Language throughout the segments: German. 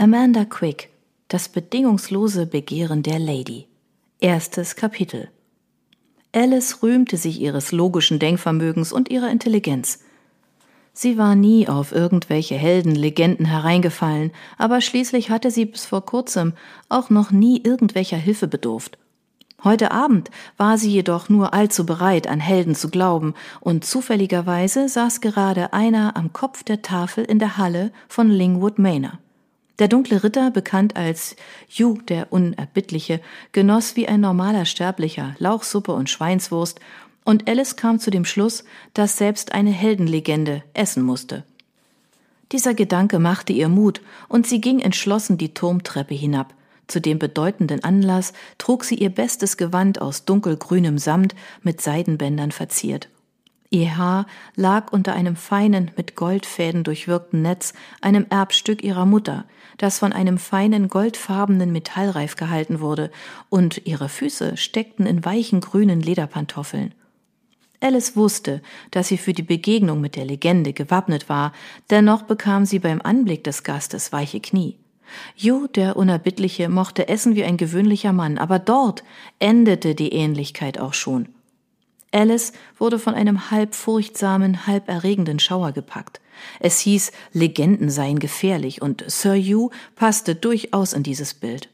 Amanda Quick Das bedingungslose Begehren der Lady Erstes Kapitel Alice rühmte sich ihres logischen Denkvermögens und ihrer Intelligenz. Sie war nie auf irgendwelche Heldenlegenden hereingefallen, aber schließlich hatte sie bis vor kurzem auch noch nie irgendwelcher Hilfe bedurft. Heute Abend war sie jedoch nur allzu bereit, an Helden zu glauben, und zufälligerweise saß gerade einer am Kopf der Tafel in der Halle von Lingwood Manor. Der dunkle Ritter, bekannt als Yu der Unerbittliche, genoss wie ein normaler Sterblicher Lauchsuppe und Schweinswurst, und Alice kam zu dem Schluss, dass selbst eine Heldenlegende essen musste. Dieser Gedanke machte ihr Mut, und sie ging entschlossen die Turmtreppe hinab. Zu dem bedeutenden Anlass trug sie ihr bestes Gewand aus dunkelgrünem Samt mit Seidenbändern verziert. Ihr Haar lag unter einem feinen, mit Goldfäden durchwirkten Netz, einem Erbstück ihrer Mutter, das von einem feinen, goldfarbenen Metallreif gehalten wurde, und ihre Füße steckten in weichen grünen Lederpantoffeln. Alice wusste, dass sie für die Begegnung mit der Legende gewappnet war, dennoch bekam sie beim Anblick des Gastes weiche Knie. Jo, der Unerbittliche, mochte essen wie ein gewöhnlicher Mann, aber dort endete die Ähnlichkeit auch schon. Alice wurde von einem halb furchtsamen, halb erregenden Schauer gepackt. Es hieß, Legenden seien gefährlich, und Sir Hugh passte durchaus in dieses Bild.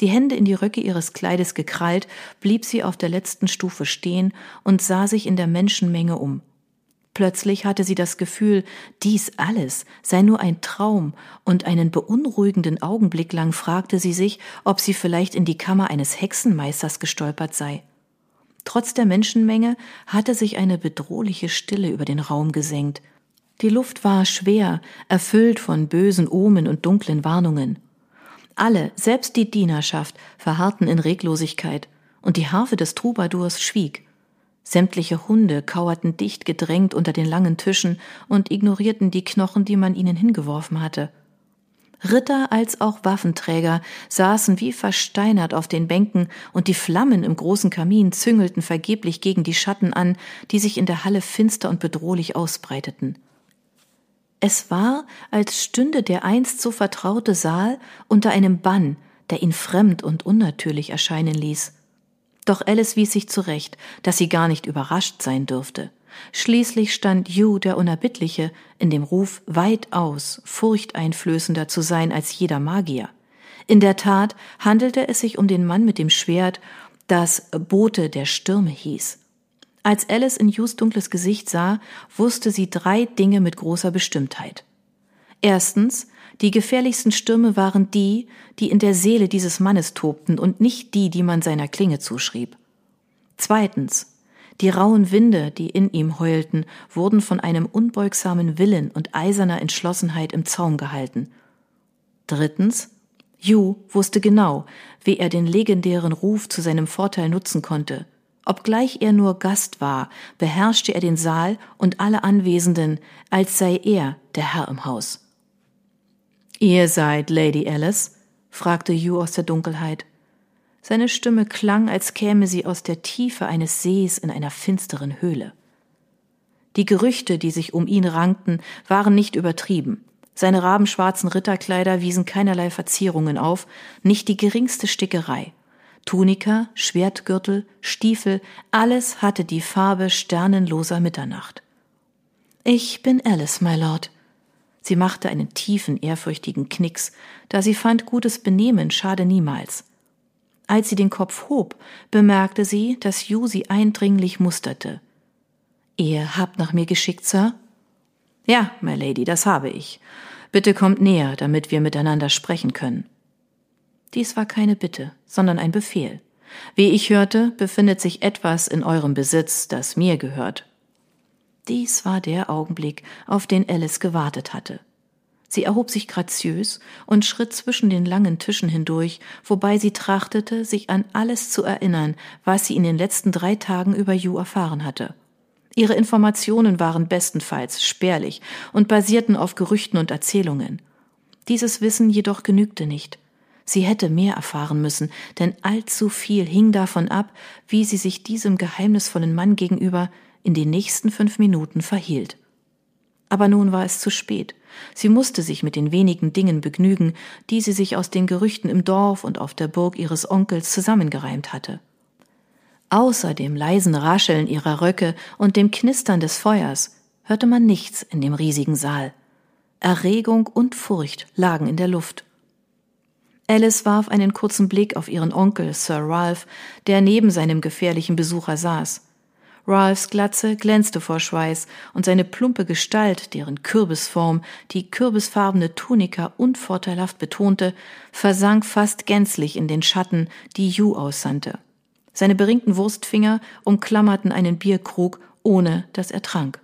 Die Hände in die Röcke ihres Kleides gekrallt, blieb sie auf der letzten Stufe stehen und sah sich in der Menschenmenge um. Plötzlich hatte sie das Gefühl, dies alles sei nur ein Traum, und einen beunruhigenden Augenblick lang fragte sie sich, ob sie vielleicht in die Kammer eines Hexenmeisters gestolpert sei. Trotz der Menschenmenge hatte sich eine bedrohliche Stille über den Raum gesenkt. Die Luft war schwer, erfüllt von bösen Omen und dunklen Warnungen. Alle, selbst die Dienerschaft, verharrten in Reglosigkeit, und die Harfe des Troubadours schwieg. Sämtliche Hunde kauerten dicht gedrängt unter den langen Tischen und ignorierten die Knochen, die man ihnen hingeworfen hatte. Ritter als auch Waffenträger saßen wie versteinert auf den Bänken, und die Flammen im großen Kamin züngelten vergeblich gegen die Schatten an, die sich in der Halle finster und bedrohlich ausbreiteten. Es war, als stünde der einst so vertraute Saal unter einem Bann, der ihn fremd und unnatürlich erscheinen ließ. Doch Alice wies sich zurecht, dass sie gar nicht überrascht sein dürfte. Schließlich stand Yu der Unerbittliche in dem Ruf weitaus furchteinflößender zu sein als jeder Magier. In der Tat handelte es sich um den Mann mit dem Schwert, das Bote der Stürme hieß. Als Alice in Yus dunkles Gesicht sah, wusste sie drei Dinge mit großer Bestimmtheit. Erstens, die gefährlichsten Stürme waren die, die in der Seele dieses Mannes tobten und nicht die, die man seiner Klinge zuschrieb. Zweitens, die rauen Winde, die in ihm heulten, wurden von einem unbeugsamen Willen und eiserner Entschlossenheit im Zaum gehalten. Drittens, Yu wusste genau, wie er den legendären Ruf zu seinem Vorteil nutzen konnte. Obgleich er nur Gast war, beherrschte er den Saal und alle Anwesenden, als sei er der Herr im Haus. Ihr seid Lady Alice? fragte Yu aus der Dunkelheit. Seine Stimme klang, als käme sie aus der Tiefe eines Sees in einer finsteren Höhle. Die Gerüchte, die sich um ihn rankten, waren nicht übertrieben. Seine rabenschwarzen Ritterkleider wiesen keinerlei Verzierungen auf, nicht die geringste Stickerei. Tunika, Schwertgürtel, Stiefel, alles hatte die Farbe sternenloser Mitternacht. Ich bin Alice, my Lord. Sie machte einen tiefen, ehrfürchtigen Knicks, da sie fand, gutes Benehmen schade niemals. Als sie den Kopf hob, bemerkte sie, dass Yu sie eindringlich musterte. Ihr habt nach mir geschickt, Sir? Ja, my Lady, das habe ich. Bitte kommt näher, damit wir miteinander sprechen können. Dies war keine Bitte, sondern ein Befehl. Wie ich hörte, befindet sich etwas in eurem Besitz, das mir gehört. Dies war der Augenblick, auf den Alice gewartet hatte. Sie erhob sich graziös und schritt zwischen den langen Tischen hindurch, wobei sie trachtete, sich an alles zu erinnern, was sie in den letzten drei Tagen über Yu erfahren hatte. Ihre Informationen waren bestenfalls spärlich und basierten auf Gerüchten und Erzählungen. Dieses Wissen jedoch genügte nicht. Sie hätte mehr erfahren müssen, denn allzu viel hing davon ab, wie sie sich diesem geheimnisvollen Mann gegenüber in den nächsten fünf Minuten verhielt. Aber nun war es zu spät. Sie musste sich mit den wenigen Dingen begnügen, die sie sich aus den Gerüchten im Dorf und auf der Burg ihres Onkels zusammengereimt hatte. Außer dem leisen Rascheln ihrer Röcke und dem Knistern des Feuers hörte man nichts in dem riesigen Saal. Erregung und Furcht lagen in der Luft. Alice warf einen kurzen Blick auf ihren Onkel, Sir Ralph, der neben seinem gefährlichen Besucher saß. Ralphs Glatze glänzte vor Schweiß und seine plumpe Gestalt, deren Kürbisform die kürbisfarbene Tunika unvorteilhaft betonte, versank fast gänzlich in den Schatten, die Yu aussandte. Seine beringten Wurstfinger umklammerten einen Bierkrug, ohne dass er trank.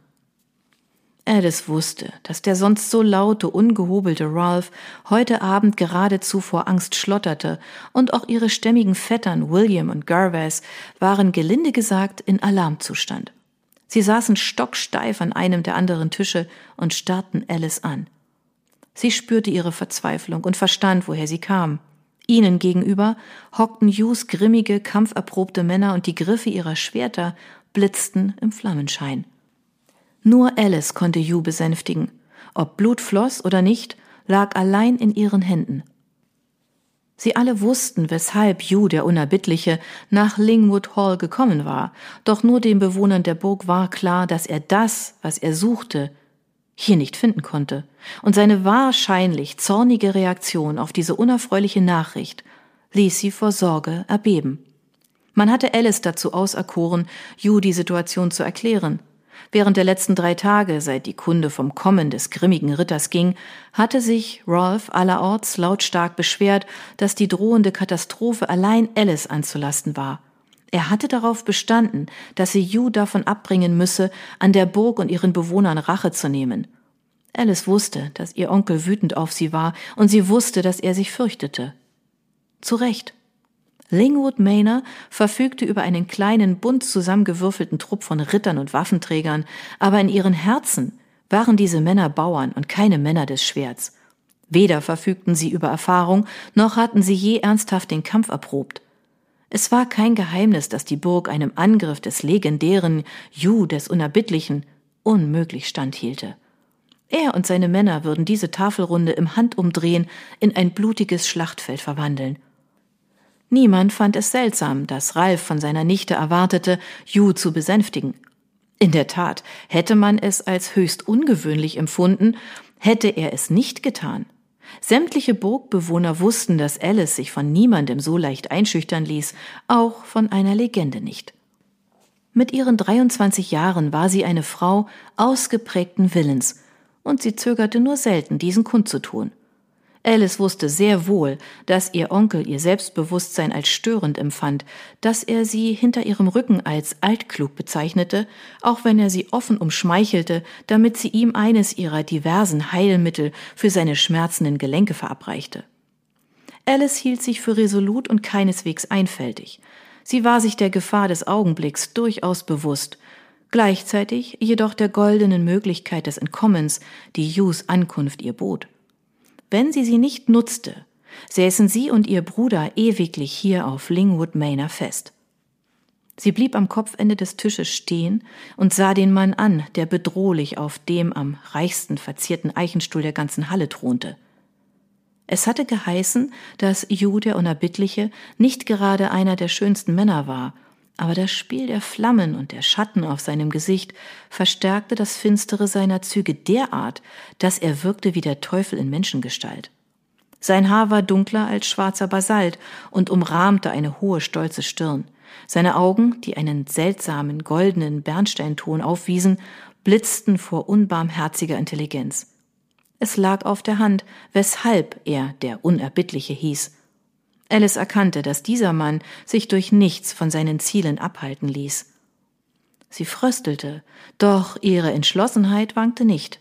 Alice wusste, dass der sonst so laute, ungehobelte Ralph heute Abend geradezu vor Angst schlotterte, und auch ihre stämmigen Vettern William und Gervase waren gelinde gesagt in Alarmzustand. Sie saßen stocksteif an einem der anderen Tische und starrten Alice an. Sie spürte ihre Verzweiflung und verstand, woher sie kam. Ihnen gegenüber hockten Hughes grimmige, kampferprobte Männer und die Griffe ihrer Schwerter blitzten im Flammenschein. Nur Alice konnte Hugh besänftigen. Ob Blut floss oder nicht, lag allein in ihren Händen. Sie alle wussten, weshalb Hugh der Unerbittliche nach Lingwood Hall gekommen war, doch nur den Bewohnern der Burg war klar, dass er das, was er suchte, hier nicht finden konnte, und seine wahrscheinlich zornige Reaktion auf diese unerfreuliche Nachricht ließ sie vor Sorge erbeben. Man hatte Alice dazu auserkoren, Hugh die Situation zu erklären, Während der letzten drei Tage, seit die Kunde vom Kommen des grimmigen Ritters ging, hatte sich Rolf allerorts lautstark beschwert, dass die drohende Katastrophe allein Alice anzulasten war. Er hatte darauf bestanden, dass sie Hugh davon abbringen müsse, an der Burg und ihren Bewohnern Rache zu nehmen. Alice wusste, dass ihr Onkel wütend auf sie war, und sie wusste, dass er sich fürchtete. Zu Recht. Lingwood Manor verfügte über einen kleinen, bunt zusammengewürfelten Trupp von Rittern und Waffenträgern, aber in ihren Herzen waren diese Männer Bauern und keine Männer des Schwerts. Weder verfügten sie über Erfahrung, noch hatten sie je ernsthaft den Kampf erprobt. Es war kein Geheimnis, dass die Burg einem Angriff des legendären Ju des Unerbittlichen unmöglich standhielte. Er und seine Männer würden diese Tafelrunde im Handumdrehen in ein blutiges Schlachtfeld verwandeln. Niemand fand es seltsam, dass Ralf von seiner Nichte erwartete, Ju zu besänftigen. In der Tat, hätte man es als höchst ungewöhnlich empfunden, hätte er es nicht getan. Sämtliche Burgbewohner wussten, dass Alice sich von niemandem so leicht einschüchtern ließ, auch von einer Legende nicht. Mit ihren 23 Jahren war sie eine Frau ausgeprägten Willens, und sie zögerte nur selten, diesen kundzutun. Alice wusste sehr wohl, dass ihr Onkel ihr Selbstbewusstsein als störend empfand, dass er sie hinter ihrem Rücken als altklug bezeichnete, auch wenn er sie offen umschmeichelte, damit sie ihm eines ihrer diversen Heilmittel für seine schmerzenden Gelenke verabreichte. Alice hielt sich für resolut und keineswegs einfältig. Sie war sich der Gefahr des Augenblicks durchaus bewusst, gleichzeitig jedoch der goldenen Möglichkeit des Entkommens, die Hughes Ankunft ihr bot. Wenn sie sie nicht nutzte, säßen sie und ihr Bruder ewiglich hier auf Lingwood Manor fest. Sie blieb am Kopfende des Tisches stehen und sah den Mann an, der bedrohlich auf dem am reichsten verzierten Eichenstuhl der ganzen Halle thronte. Es hatte geheißen, dass Ju der Unerbittliche nicht gerade einer der schönsten Männer war aber das Spiel der Flammen und der Schatten auf seinem Gesicht verstärkte das Finstere seiner Züge derart, dass er wirkte wie der Teufel in Menschengestalt. Sein Haar war dunkler als schwarzer Basalt und umrahmte eine hohe, stolze Stirn. Seine Augen, die einen seltsamen, goldenen Bernsteinton aufwiesen, blitzten vor unbarmherziger Intelligenz. Es lag auf der Hand, weshalb er der Unerbittliche hieß, Alice erkannte, dass dieser Mann sich durch nichts von seinen Zielen abhalten ließ. Sie fröstelte, doch ihre Entschlossenheit wankte nicht.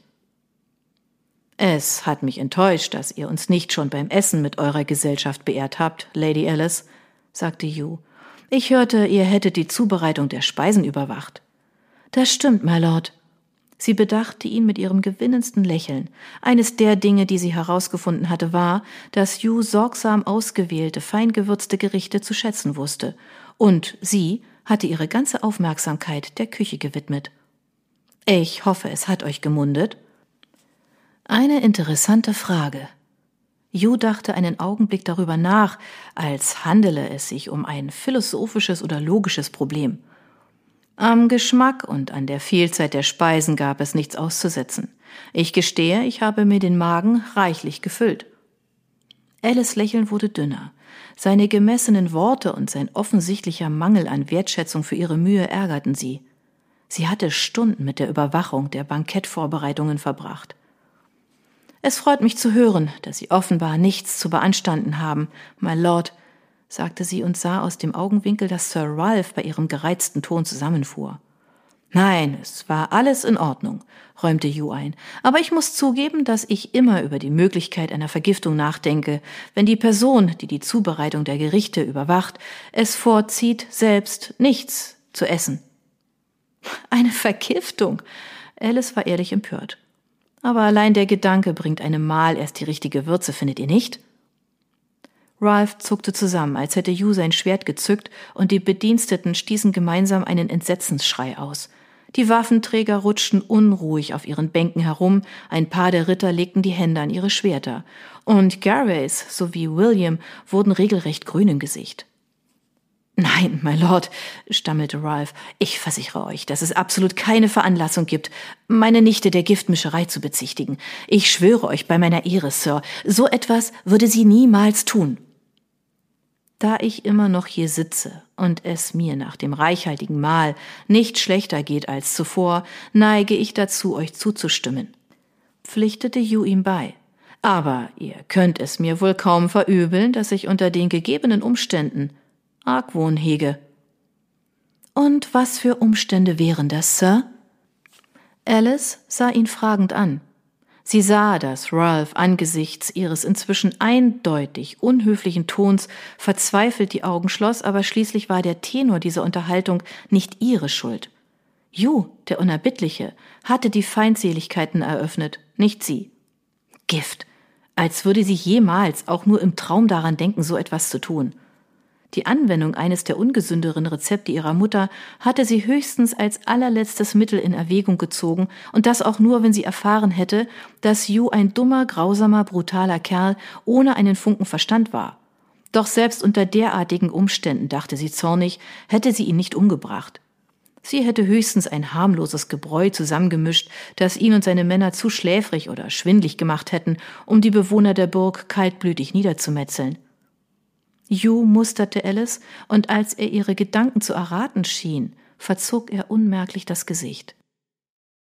Es hat mich enttäuscht, dass ihr uns nicht schon beim Essen mit eurer Gesellschaft beehrt habt, Lady Alice, sagte Hugh. Ich hörte, ihr hättet die Zubereitung der Speisen überwacht. Das stimmt, my Lord, Sie bedachte ihn mit ihrem gewinnendsten Lächeln. Eines der Dinge, die sie herausgefunden hatte, war, dass Hugh sorgsam ausgewählte, fein gewürzte Gerichte zu schätzen wusste. Und sie hatte ihre ganze Aufmerksamkeit der Küche gewidmet. Ich hoffe, es hat euch gemundet, Eine interessante Frage. Yu dachte einen Augenblick darüber nach, als handele es sich um ein philosophisches oder logisches Problem. Am Geschmack und an der Vielzeit der Speisen gab es nichts auszusetzen. Ich gestehe, ich habe mir den Magen reichlich gefüllt. Alice Lächeln wurde dünner. Seine gemessenen Worte und sein offensichtlicher Mangel an Wertschätzung für ihre Mühe ärgerten sie. Sie hatte Stunden mit der Überwachung der Bankettvorbereitungen verbracht. Es freut mich zu hören, dass Sie offenbar nichts zu beanstanden haben, my Lord, sagte sie und sah aus dem Augenwinkel, dass Sir Ralph bei ihrem gereizten Ton zusammenfuhr. Nein, es war alles in Ordnung, räumte Yu ein, aber ich muss zugeben, dass ich immer über die Möglichkeit einer Vergiftung nachdenke, wenn die Person, die die Zubereitung der Gerichte überwacht, es vorzieht, selbst nichts zu essen. Eine Vergiftung. Alice war ehrlich empört. Aber allein der Gedanke bringt einem Mahl erst die richtige Würze, findet ihr nicht? Ralph zuckte zusammen, als hätte Yu sein Schwert gezückt, und die Bediensteten stießen gemeinsam einen Entsetzensschrei aus. Die Waffenträger rutschten unruhig auf ihren Bänken herum, ein paar der Ritter legten die Hände an ihre Schwerter, und Garrays sowie William wurden regelrecht grün im Gesicht. Nein, my Lord, stammelte Ralph, ich versichere euch, dass es absolut keine Veranlassung gibt, meine Nichte der Giftmischerei zu bezichtigen. Ich schwöre euch bei meiner Ehre, Sir, so etwas würde sie niemals tun. Da ich immer noch hier sitze und es mir nach dem reichhaltigen Mahl nicht schlechter geht als zuvor, neige ich dazu, euch zuzustimmen, pflichtete Yu ihm bei. Aber ihr könnt es mir wohl kaum verübeln, dass ich unter den gegebenen Umständen Argwohn hege. Und was für Umstände wären das, Sir? Alice sah ihn fragend an. Sie sah, dass Ralph angesichts ihres inzwischen eindeutig unhöflichen Tons verzweifelt die Augen schloss, aber schließlich war der Tenor dieser Unterhaltung nicht ihre Schuld. Ju, der Unerbittliche, hatte die Feindseligkeiten eröffnet, nicht sie. Gift. Als würde sie jemals auch nur im Traum daran denken, so etwas zu tun. Die Anwendung eines der ungesünderen Rezepte ihrer Mutter hatte sie höchstens als allerletztes Mittel in Erwägung gezogen, und das auch nur, wenn sie erfahren hätte, dass Yu ein dummer, grausamer, brutaler Kerl ohne einen Funken Verstand war. Doch selbst unter derartigen Umständen, dachte sie zornig, hätte sie ihn nicht umgebracht. Sie hätte höchstens ein harmloses Gebräu zusammengemischt, das ihn und seine Männer zu schläfrig oder schwindlig gemacht hätten, um die Bewohner der Burg kaltblütig niederzumetzeln. Hugh musterte Alice, und als er ihre Gedanken zu erraten schien, verzog er unmerklich das Gesicht.